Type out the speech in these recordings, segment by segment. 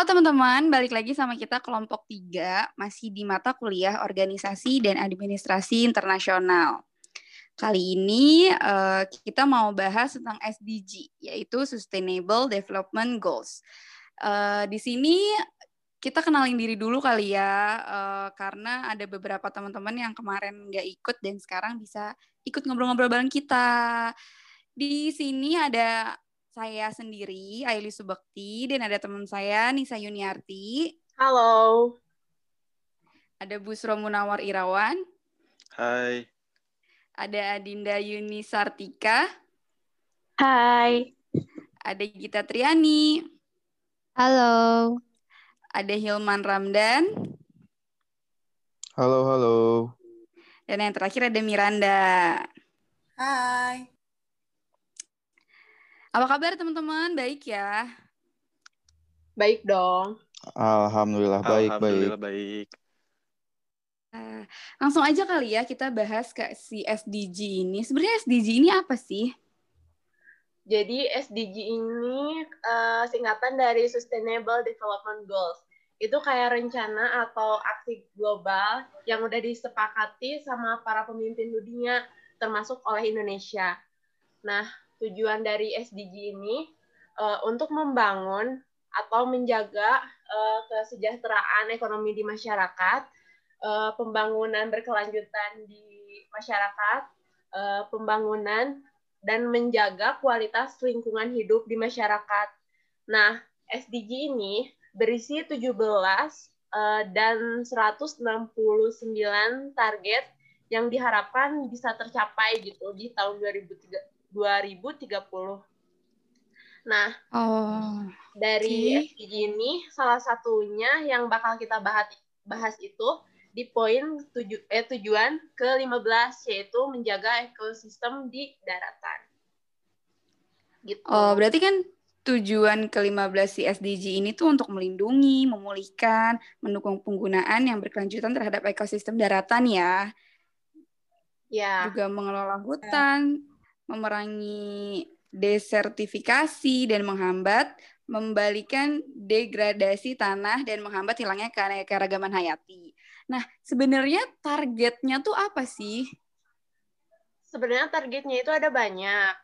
Halo teman-teman, balik lagi sama kita kelompok 3, masih di mata kuliah Organisasi dan Administrasi Internasional. Kali ini uh, kita mau bahas tentang SDG, yaitu Sustainable Development Goals. Uh, di sini kita kenalin diri dulu kali ya, uh, karena ada beberapa teman-teman yang kemarin nggak ikut dan sekarang bisa ikut ngobrol-ngobrol bareng kita. Di sini ada saya sendiri, Aili Subakti, dan ada teman saya, Nisa Yuniarti. Halo. Ada Busro Munawar Irawan. Hai. Ada Adinda Yunisartika. Hai. Ada Gita Triani. Halo. Ada Hilman Ramdan. Halo, halo. Dan yang terakhir ada Miranda. Hai. Apa kabar teman-teman? Baik ya? Baik dong. Alhamdulillah baik, Alhamdulillah baik. Uh, langsung aja kali ya kita bahas ke si SDG ini. Sebenarnya SDG ini apa sih? Jadi SDG ini uh, singkatan dari Sustainable Development Goals. Itu kayak rencana atau aksi global yang udah disepakati sama para pemimpin dunia, termasuk oleh Indonesia. Nah, tujuan dari SDG ini uh, untuk membangun atau menjaga uh, kesejahteraan ekonomi di masyarakat, uh, pembangunan berkelanjutan di masyarakat, uh, pembangunan dan menjaga kualitas lingkungan hidup di masyarakat. Nah, SDG ini berisi 17 uh, dan 169 target yang diharapkan bisa tercapai gitu di tahun 2030 2030. Nah, oh, dari okay. SDG ini salah satunya yang bakal kita bahas bahas itu di poin tuju, eh, tujuan ke-15 yaitu menjaga ekosistem di daratan. Gitu. Oh, berarti kan tujuan ke-15 si SDG ini tuh untuk melindungi, memulihkan, mendukung penggunaan yang berkelanjutan terhadap ekosistem daratan ya. Ya. Juga mengelola hutan, memerangi desertifikasi dan menghambat membalikan degradasi tanah dan menghambat hilangnya keanekaragaman hayati. Nah, sebenarnya targetnya tuh apa sih? Sebenarnya targetnya itu ada banyak,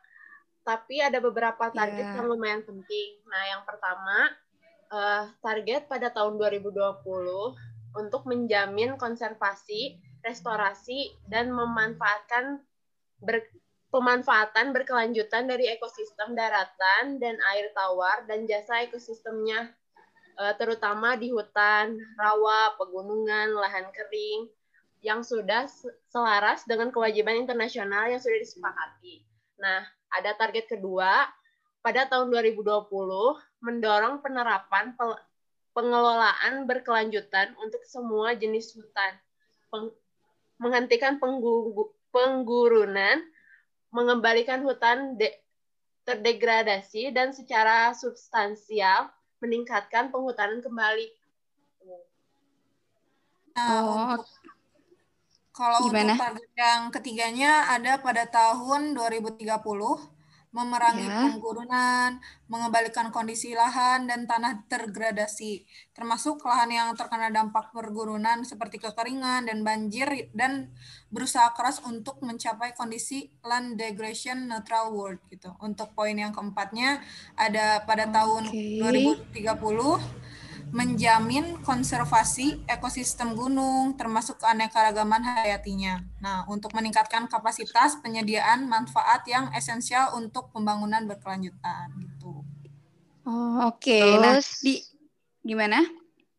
tapi ada beberapa target yeah. yang lumayan penting. Nah, yang pertama, uh, target pada tahun 2020 untuk menjamin konservasi, restorasi, dan memanfaatkan ber pemanfaatan berkelanjutan dari ekosistem daratan dan air tawar dan jasa ekosistemnya eh, terutama di hutan, rawa, pegunungan, lahan kering yang sudah selaras dengan kewajiban internasional yang sudah disepakati. Nah, ada target kedua pada tahun 2020 mendorong penerapan pengelolaan berkelanjutan untuk semua jenis hutan, menghentikan penggurunan, mengembalikan hutan de terdegradasi dan secara substansial meningkatkan penghutanan kembali. Nah, oh. untuk, kalau Gimana? untuk target yang ketiganya ada pada tahun 2030 memerangi ya. penggurunan, mengembalikan kondisi lahan dan tanah tergradasi, termasuk lahan yang terkena dampak pergurunan seperti kekeringan dan banjir dan berusaha keras untuk mencapai kondisi land degradation neutral world gitu. Untuk poin yang keempatnya ada pada tahun okay. 2030 menjamin konservasi ekosistem gunung termasuk keanekaragaman hayatinya. Nah, untuk meningkatkan kapasitas penyediaan manfaat yang esensial untuk pembangunan berkelanjutan gitu. Oh, oke. Okay. Nah, di gimana?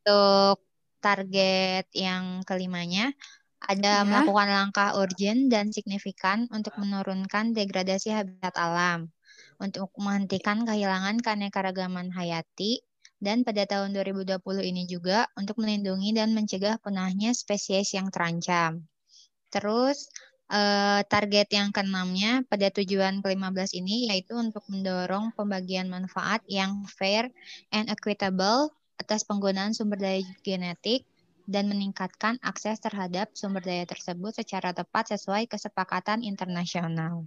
Untuk target yang kelimanya ada ya. melakukan langkah urgent dan signifikan untuk menurunkan degradasi habitat alam, untuk menghentikan kehilangan keanekaragaman hayati, dan pada tahun 2020 ini juga untuk melindungi dan mencegah punahnya spesies yang terancam. Terus eh, target yang keenamnya pada tujuan ke-15 ini yaitu untuk mendorong pembagian manfaat yang fair and equitable atas penggunaan sumber daya genetik dan meningkatkan akses terhadap sumber daya tersebut secara tepat sesuai kesepakatan internasional.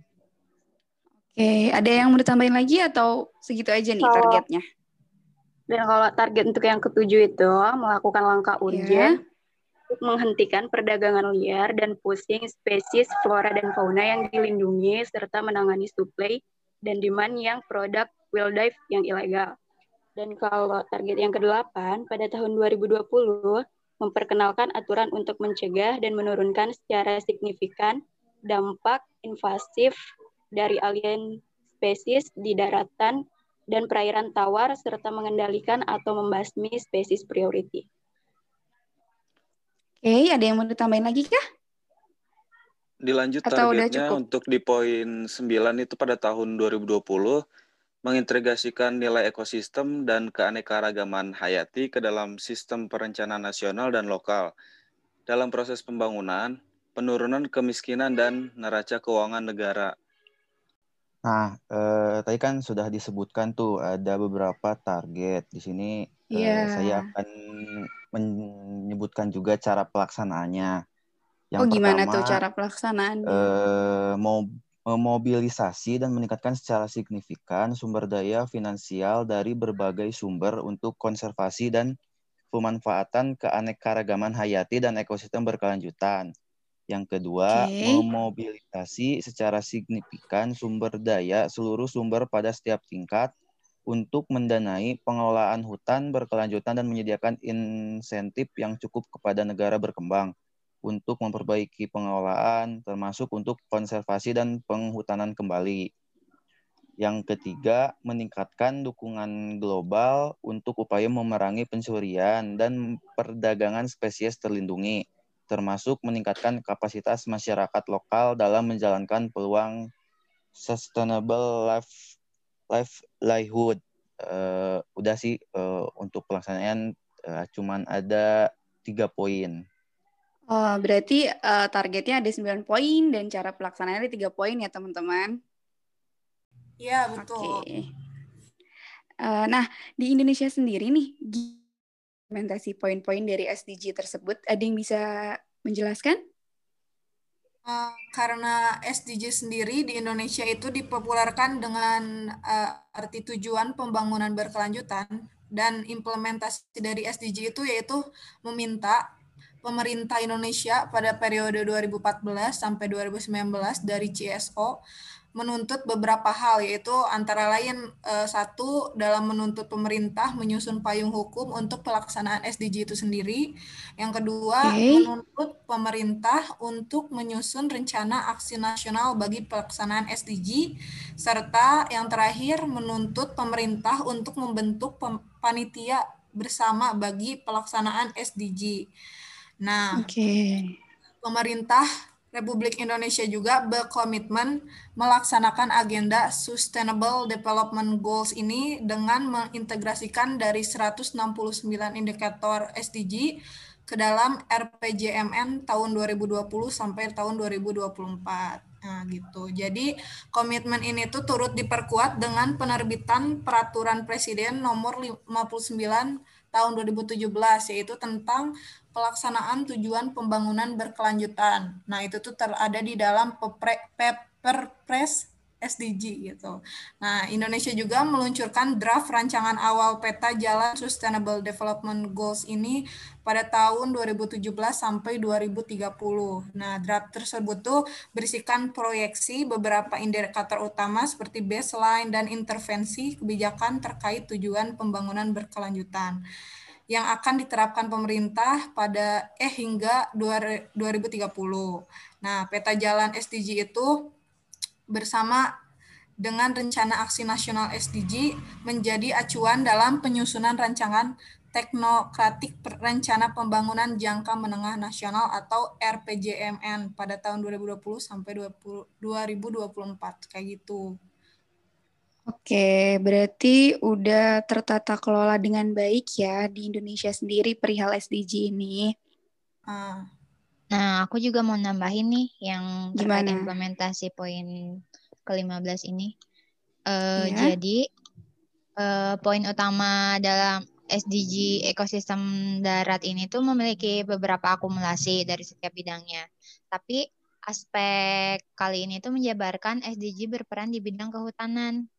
Oke, ada yang mau ditambahin lagi atau segitu aja nih targetnya? Dan kalau target untuk yang ketujuh itu melakukan langkah iya. urgent yeah. untuk menghentikan perdagangan liar dan pusing spesies flora dan fauna yang dilindungi serta menangani suplai dan demand yang produk wildlife yang ilegal. Dan kalau target yang kedelapan pada tahun 2020 memperkenalkan aturan untuk mencegah dan menurunkan secara signifikan dampak invasif dari alien spesies di daratan dan perairan tawar serta mengendalikan atau membasmi spesies priority. Oke, ada yang mau ditambahin lagi kah? Dilanjut Atau targetnya untuk di poin 9 itu pada tahun 2020 mengintegrasikan nilai ekosistem dan keanekaragaman hayati ke dalam sistem perencanaan nasional dan lokal dalam proses pembangunan, penurunan kemiskinan dan neraca keuangan negara. Nah, eh, tadi kan sudah disebutkan tuh ada beberapa target. Di sini yeah. eh, iya. saya akan menyebutkan juga cara pelaksanaannya. Yang oh, gimana pertama, tuh cara pelaksanaannya? Eh, mau memobilisasi dan meningkatkan secara signifikan sumber daya finansial dari berbagai sumber untuk konservasi dan pemanfaatan keanekaragaman hayati dan ekosistem berkelanjutan. Yang kedua, okay. memobilisasi secara signifikan sumber daya seluruh sumber pada setiap tingkat untuk mendanai pengelolaan hutan berkelanjutan dan menyediakan insentif yang cukup kepada negara berkembang untuk memperbaiki pengelolaan, termasuk untuk konservasi dan penghutanan kembali. Yang ketiga, meningkatkan dukungan global untuk upaya memerangi pencurian dan perdagangan spesies terlindungi, termasuk meningkatkan kapasitas masyarakat lokal dalam menjalankan peluang sustainable life, life livelihood. Uh, udah sih uh, untuk pelaksanaan uh, cuman ada tiga poin. Oh, berarti uh, targetnya ada 9 poin dan cara pelaksanaannya ada 3 poin ya, teman-teman? Iya, betul. Okay. Uh, eh, nah, di Indonesia sendiri nih, implementasi poin-poin dari SDG tersebut, ada yang bisa menjelaskan? Uh, karena SDG sendiri di Indonesia itu dipopulerkan dengan uh, arti tujuan pembangunan berkelanjutan dan implementasi dari SDG itu yaitu meminta pemerintah Indonesia pada periode 2014 sampai 2019 dari CSO menuntut beberapa hal yaitu antara lain eh, satu dalam menuntut pemerintah menyusun payung hukum untuk pelaksanaan SDG itu sendiri. Yang kedua okay. menuntut pemerintah untuk menyusun rencana aksi nasional bagi pelaksanaan SDG serta yang terakhir menuntut pemerintah untuk membentuk panitia bersama bagi pelaksanaan SDG. Nah, okay. pemerintah Republik Indonesia juga berkomitmen melaksanakan agenda Sustainable Development Goals ini dengan mengintegrasikan dari 169 indikator SDG ke dalam RPJMN tahun 2020 sampai tahun 2024. Nah, gitu. Jadi komitmen ini tuh turut diperkuat dengan penerbitan peraturan presiden nomor 59 tahun 2017 yaitu tentang pelaksanaan tujuan pembangunan berkelanjutan. Nah, itu tuh terada di dalam Perpres SDG gitu. Nah, Indonesia juga meluncurkan draft rancangan awal peta jalan Sustainable Development Goals ini pada tahun 2017 sampai 2030. Nah, draft tersebut tuh berisikan proyeksi beberapa indikator utama seperti baseline dan intervensi kebijakan terkait tujuan pembangunan berkelanjutan yang akan diterapkan pemerintah pada eh hingga 2030. Nah, peta jalan SDG itu bersama dengan rencana aksi nasional SDG menjadi acuan dalam penyusunan rancangan teknokratik rencana pembangunan jangka menengah nasional atau RPJMN pada tahun 2020 sampai 2024 kayak gitu. Oke, berarti udah tertata kelola dengan baik ya di Indonesia sendiri perihal SDG ini. Uh. Nah, aku juga mau nambahin nih yang terkait Gimana? implementasi poin ke-15 ini. Uh, ya. Jadi, uh, poin utama dalam SDG ekosistem darat ini tuh memiliki beberapa akumulasi dari setiap bidangnya. Tapi aspek kali ini tuh menjabarkan SDG berperan di bidang kehutanan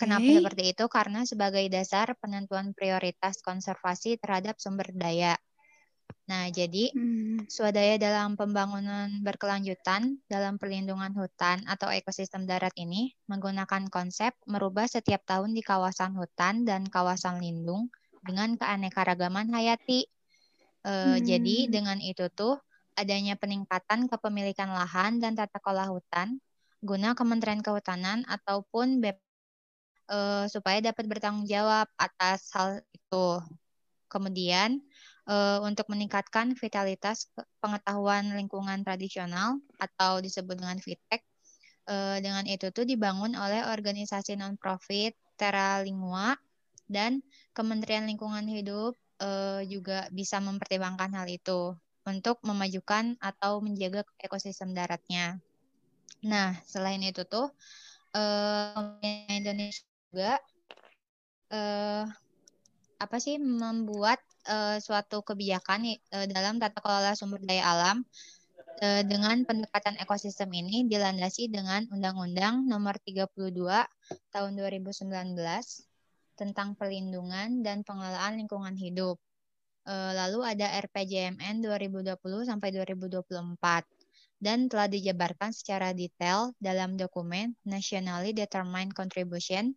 Kenapa okay. seperti itu? Karena sebagai dasar penentuan prioritas konservasi terhadap sumber daya. Nah, jadi hmm. swadaya dalam pembangunan berkelanjutan dalam perlindungan hutan atau ekosistem darat ini menggunakan konsep merubah setiap tahun di kawasan hutan dan kawasan lindung dengan keanekaragaman hayati. E, hmm. Jadi dengan itu tuh adanya peningkatan kepemilikan lahan dan tata kelola hutan guna Kementerian Kehutanan ataupun BP uh, supaya dapat bertanggung jawab atas hal itu. Kemudian uh, untuk meningkatkan vitalitas pengetahuan lingkungan tradisional atau disebut dengan FITEK, uh, dengan itu tuh dibangun oleh organisasi non-profit Terra Lingua dan Kementerian Lingkungan Hidup uh, juga bisa mempertimbangkan hal itu untuk memajukan atau menjaga ekosistem daratnya. Nah, selain itu tuh uh, Indonesia juga uh, apa sih membuat uh, suatu kebijakan uh, dalam tata kelola sumber daya alam uh, dengan pendekatan ekosistem ini dilandasi dengan Undang-Undang Nomor 32 Tahun 2019 tentang perlindungan dan pengelolaan lingkungan hidup. Uh, lalu ada RPJMN 2020 sampai 2024 dan telah dijabarkan secara detail dalam dokumen Nationally Determined Contribution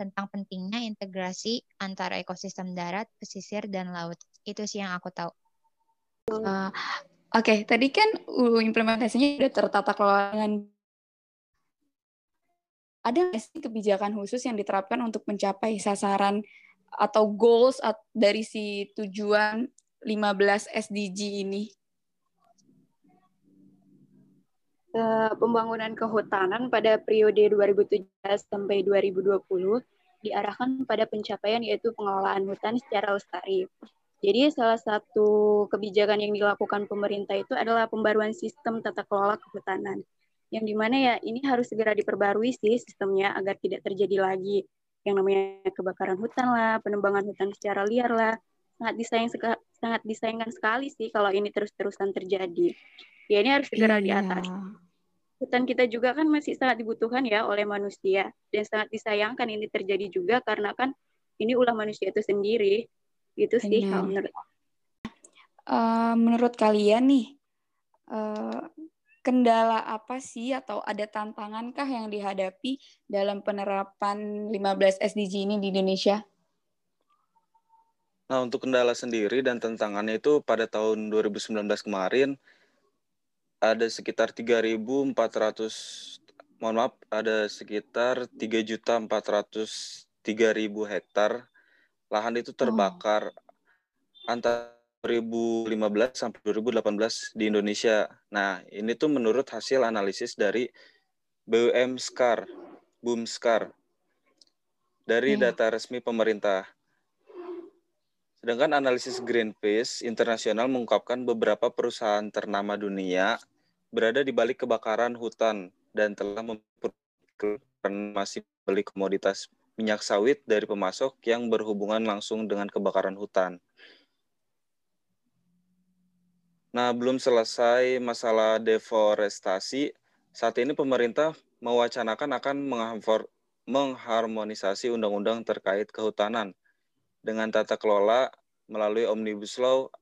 tentang pentingnya integrasi antara ekosistem darat, pesisir, dan laut. Itu sih yang aku tahu. Uh, Oke, okay. tadi kan implementasinya sudah tertata kelola ada nggak sih kebijakan khusus yang diterapkan untuk mencapai sasaran atau goals dari si tujuan 15 SDG ini? Eh, pembangunan kehutanan pada periode 2017 sampai 2020 diarahkan pada pencapaian yaitu pengelolaan hutan secara lestari. Jadi salah satu kebijakan yang dilakukan pemerintah itu adalah pembaruan sistem tata kelola kehutanan. Yang di mana ya ini harus segera diperbarui sih sistemnya agar tidak terjadi lagi yang namanya kebakaran hutan lah, penembangan hutan secara liar lah. Sangat disayang sangat disayangkan sekali sih kalau ini terus-terusan terjadi ya ini harus segera iya. diatasi. Hutan kita juga kan masih sangat dibutuhkan ya oleh manusia dan sangat disayangkan ini terjadi juga karena kan ini ulah manusia itu sendiri. Gitu sih kalau menurut uh, menurut kalian nih uh, kendala apa sih atau ada tantangankah yang dihadapi dalam penerapan 15 SDG ini di Indonesia? Nah, untuk kendala sendiri dan tantangannya itu pada tahun 2019 kemarin ada sekitar 3.400 mohon maaf ada sekitar 3.403.000 hektar lahan itu terbakar oh. antara 2015 sampai 2018 di Indonesia. Nah, ini tuh menurut hasil analisis dari BUM SCAR dari hmm. data resmi pemerintah. Sedangkan analisis Greenpeace Internasional mengungkapkan beberapa perusahaan ternama dunia berada di balik kebakaran hutan dan telah masih beli komoditas minyak sawit dari pemasok yang berhubungan langsung dengan kebakaran hutan. Nah, belum selesai masalah deforestasi, saat ini pemerintah mewacanakan akan mengharmonisasi undang-undang terkait kehutanan dengan tata kelola melalui Omnibus Law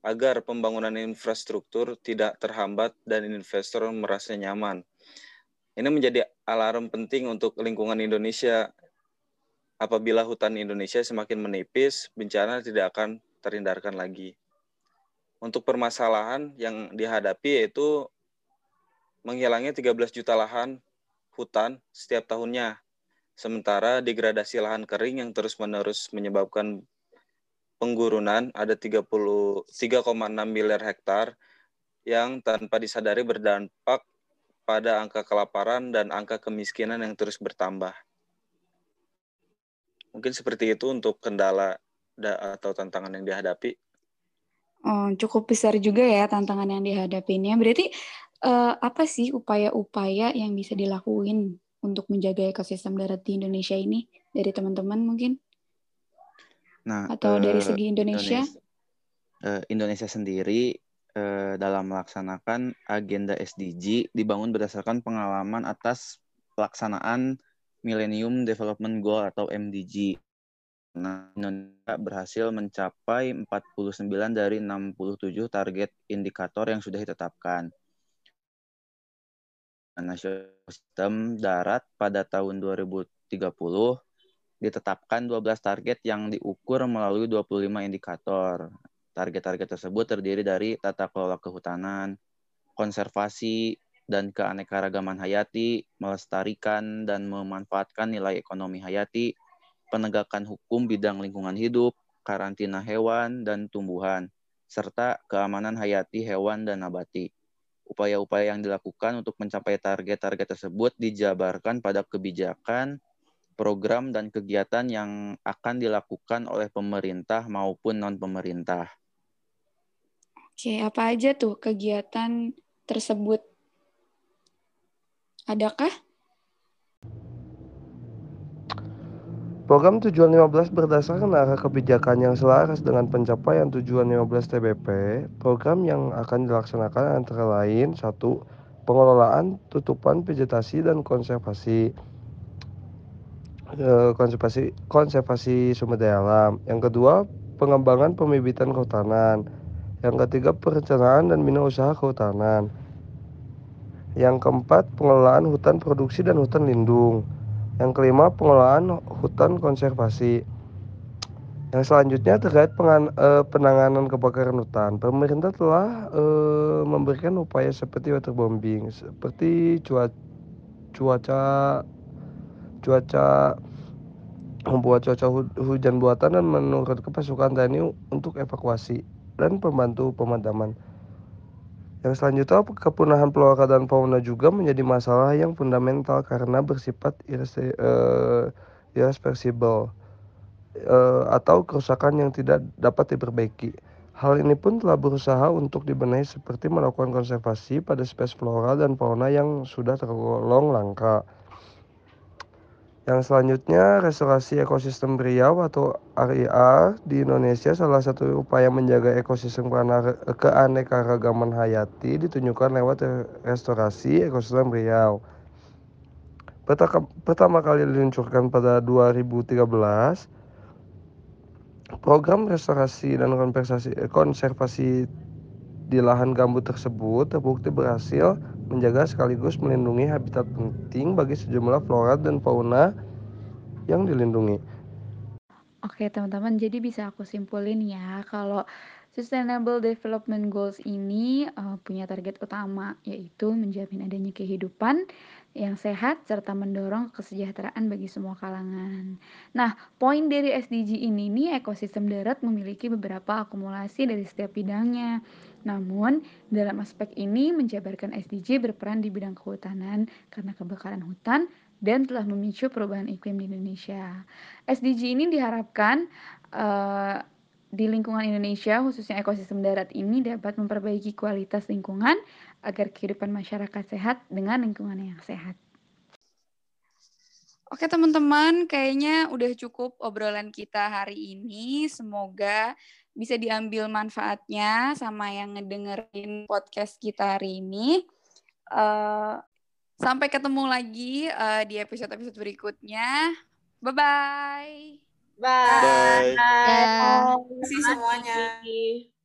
agar pembangunan infrastruktur tidak terhambat dan investor merasa nyaman. Ini menjadi alarm penting untuk lingkungan Indonesia. Apabila hutan Indonesia semakin menipis, bencana tidak akan terhindarkan lagi. Untuk permasalahan yang dihadapi yaitu menghilangnya 13 juta lahan hutan setiap tahunnya. Sementara degradasi lahan kering yang terus-menerus menyebabkan penggurunan ada 33,6 miliar hektar yang tanpa disadari berdampak pada angka kelaparan dan angka kemiskinan yang terus bertambah. Mungkin seperti itu untuk kendala atau tantangan yang dihadapi. Oh, cukup besar juga ya tantangan yang dihadapinya. Berarti uh, apa sih upaya-upaya yang bisa dilakuin untuk menjaga ekosistem darat di Indonesia ini dari teman-teman mungkin? Nah, atau uh, dari segi Indonesia? Indonesia, uh, Indonesia sendiri uh, dalam melaksanakan agenda SDG dibangun berdasarkan pengalaman atas pelaksanaan Millennium Development Goal atau MDG. Nah, Indonesia berhasil mencapai 49 dari 67 target indikator yang sudah ditetapkan. Nasional Sistem Darat pada tahun 2030 ditetapkan 12 target yang diukur melalui 25 indikator. Target-target tersebut terdiri dari tata kelola kehutanan, konservasi dan keanekaragaman hayati, melestarikan dan memanfaatkan nilai ekonomi hayati, penegakan hukum bidang lingkungan hidup, karantina hewan dan tumbuhan, serta keamanan hayati hewan dan nabati. Upaya-upaya yang dilakukan untuk mencapai target-target tersebut dijabarkan pada kebijakan, program dan kegiatan yang akan dilakukan oleh pemerintah maupun non-pemerintah. Oke, apa aja tuh kegiatan tersebut? Adakah? Program Tujuan 15 berdasarkan arah kebijakan yang selaras dengan pencapaian Tujuan 15 TBP, program yang akan dilaksanakan antara lain satu Pengelolaan tutupan vegetasi dan konservasi Eh, konservasi konservasi sumber daya alam. Yang kedua, pengembangan pembibitan kehutanan. Yang ketiga, perencanaan dan bina usaha kehutanan. Yang keempat, pengelolaan hutan produksi dan hutan lindung. Yang kelima, pengelolaan hutan konservasi. Yang selanjutnya terkait eh, penanganan kebakaran hutan. Pemerintah telah uh, memberikan upaya seperti waterbombing, seperti cuaca cuaca cuaca membuat cuaca hujan buatan dan menurut pasukan TNI untuk evakuasi dan pembantu pemadaman. Yang selanjutnya, kepunahan flora dan fauna juga menjadi masalah yang fundamental karena bersifat eh, irreversible uh, atau kerusakan yang tidak dapat diperbaiki. Hal ini pun telah berusaha untuk dibenahi seperti melakukan konservasi pada spesies flora dan fauna yang sudah tergolong langka. Yang selanjutnya, restorasi ekosistem Riau atau RIA di Indonesia salah satu upaya menjaga ekosistem keanekaragaman hayati ditunjukkan lewat restorasi ekosistem Riau. Pertama kali diluncurkan pada 2013, program restorasi dan konservasi di lahan gambut tersebut terbukti berhasil menjaga sekaligus melindungi habitat penting bagi sejumlah flora dan fauna yang dilindungi. Oke teman-teman, jadi bisa aku simpulin ya kalau Sustainable Development Goals ini uh, punya target utama yaitu menjamin adanya kehidupan yang sehat serta mendorong kesejahteraan bagi semua kalangan. Nah, poin dari SDG ini nih ekosistem darat memiliki beberapa akumulasi dari setiap bidangnya. Namun, dalam aspek ini menjabarkan SDG berperan di bidang kehutanan karena kebakaran hutan dan telah memicu perubahan iklim di Indonesia. SDG ini diharapkan uh, di lingkungan Indonesia, khususnya ekosistem darat ini dapat memperbaiki kualitas lingkungan agar kehidupan masyarakat sehat dengan lingkungan yang sehat. Oke teman-teman, kayaknya udah cukup obrolan kita hari ini. Semoga bisa diambil manfaatnya sama yang ngedengerin podcast kita hari ini. Uh, sampai ketemu lagi uh, di episode-episode berikutnya. Bye-bye. Bye. Bye. Terima kasih semuanya.